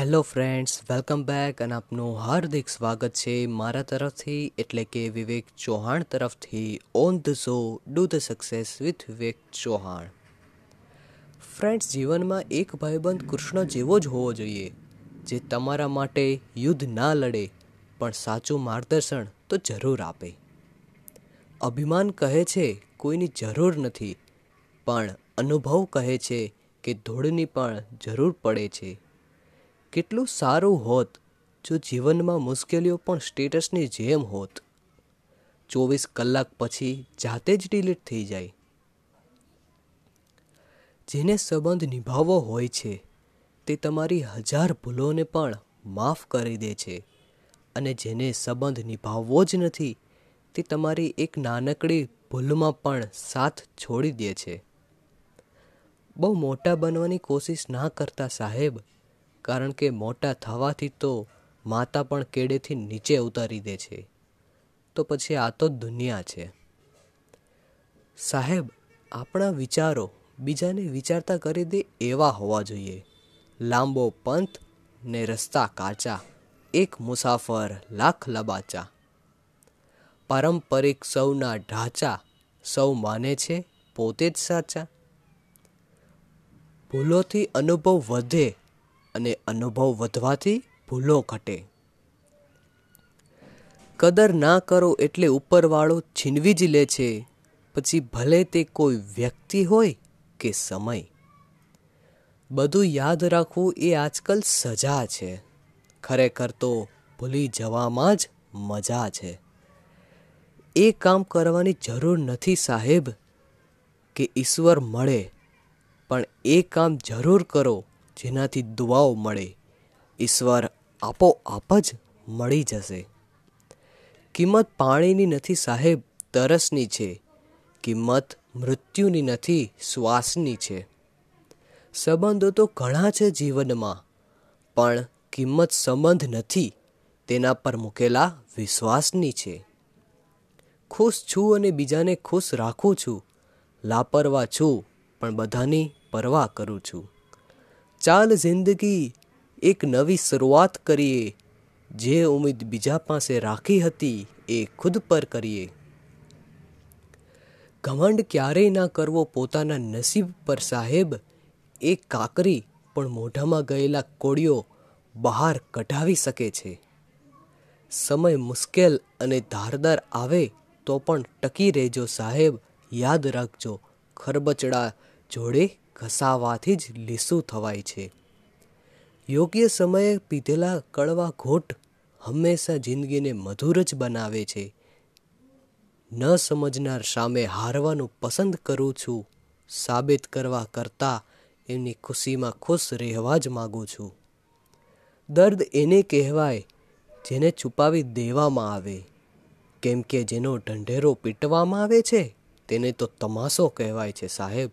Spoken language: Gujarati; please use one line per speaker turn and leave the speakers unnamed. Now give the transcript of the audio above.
હેલો ફ્રેન્ડ્સ, વેલકમ બેક અને આપનું હાર્દિક સ્વાગત છે મારા તરફથી, એટલે કે વિવેક ચૌહાણ તરફથી, on the show, do the success with Vivek Chauhan. Friends, જીવનમાં એક ભાઈબંધ કૃષ્ણ જેવો જ હોવો જોઈએ, જે તમારા માટે યુદ્ધ ના લડે, પણ સાચું માર્ગદર્શન તો જરૂર આપે. અભિમાન કહે છે, કોઈની જરૂર નથી, પણ અનુભવ કહે છે કે ધૂળની પણ જરૂર પડે છે. કેટલું સારું હોત જો જીવનમાં મુશ્કેલીઓ પણ સ્ટેટસની જેમ હોત. ચોવીસ કલાક પછી જાતે જ ડિલીટ થઈ જાય. જેને સંબંધ નિભાવવો હોય છે, તે તમારી હજાર ભૂલોને પણ માફ કરી દે છે. અને જેને સંબંધ નિભાવવો જ નથી, તે તમારી એક નાનકડી ભૂલમાં પણ સાથ છોડી દે છે. બહુ મોટા બનવાની કોશિશ ના કરતા સાહેબ કારણ કે મોટા થવાથી તો માતા પણ કેડેથી નીચે ઉતારી દે છે. તો પછી આ તો દુનિયા છે. સાહેબ, આપણા વિચારો બીજાને વિચારતા કરી દે એવા હોવા જોઈએ. લાંબો પંથ ને રસ્તા કાચા, એક મુસાફર લાખ લબાચા. પારંપરિક સૌના ઢાંચા સૌ માને છે, પોતે જ સાચા. ભૂલોથી અનુભવ વધે અને અનુભવ વધવાથી ભૂલો ઘટે. કદર ના કરો એટલે ઉપરવાળો છીનવી જ લે છે. પછી ભલે તે કોઈ વ્યક્તિ હોય કે સમય. બધું યાદ રાખવું એ આજકાલ સજા છે. ખરેખર તો ભૂલી જવામાં જ મજા છે. એ કામ કરવાની જરૂર નથી સાહેબ, કે ઈશ્વર મળે. પણ એ કામ જરૂર કરો. જેનાથી દુઆઓ મળે, ઈશ્વર આપોઆપ જ મળી જશે. કિંમત પાણીની નથી સાહેબ, તરસની છે. કિંમત મૃત્યુની નથી, શ્વાસની છે. સંબંધો તો ઘણા છે જીવનમાં, પણ કિંમત સંબંધ નથી, તેના પર મૂકેલા વિશ્વાસની છે. ખુશ છું અને બીજાને ખુશ રાખું છું. લાપરવા છું, પણ બધાની પરવા કરું છું. ચાલ જિંદગી એક નવી શરૂઆત કરીએ. જે ઉમેદ બીજા પાસે રાખી હતી એ ખુદ પર કરીએ. ઘમંડ ક્યારેય ના કરવો પોતાના નસીબ પર સાહેબ. એ કાકરી પણ મોઢામાં ગયેલા કોળીઓ બહાર કઢાવી શકે છે. સમય મુશ્કેલ અને ધારદાર આવે તો પણ ટકી રહેજો સાહેબ. યાદ રાખજો, ખરબચડા જોડે ઘસાવાથી જ લીસું થવાય છે. યોગ્ય સમયે પીધેલા કડવા ઘોટ હંમેશા જિંદગીને મધુર જ બનાવે છે. ન સમજનાર સામે હારવાનું પસંદ કરું છું, સાબિત કરવા કરતાં એમની ખુશીમાં ખુશ રહેવા જ માગું છું. દર્દ એને કહેવાય જેને છુપાવી દેવામાં આવે. કેમ કે જેનો ઢંઢેરો પીટવામાં આવે છે, તેને તો તમાશો કહેવાય છે સાહેબ.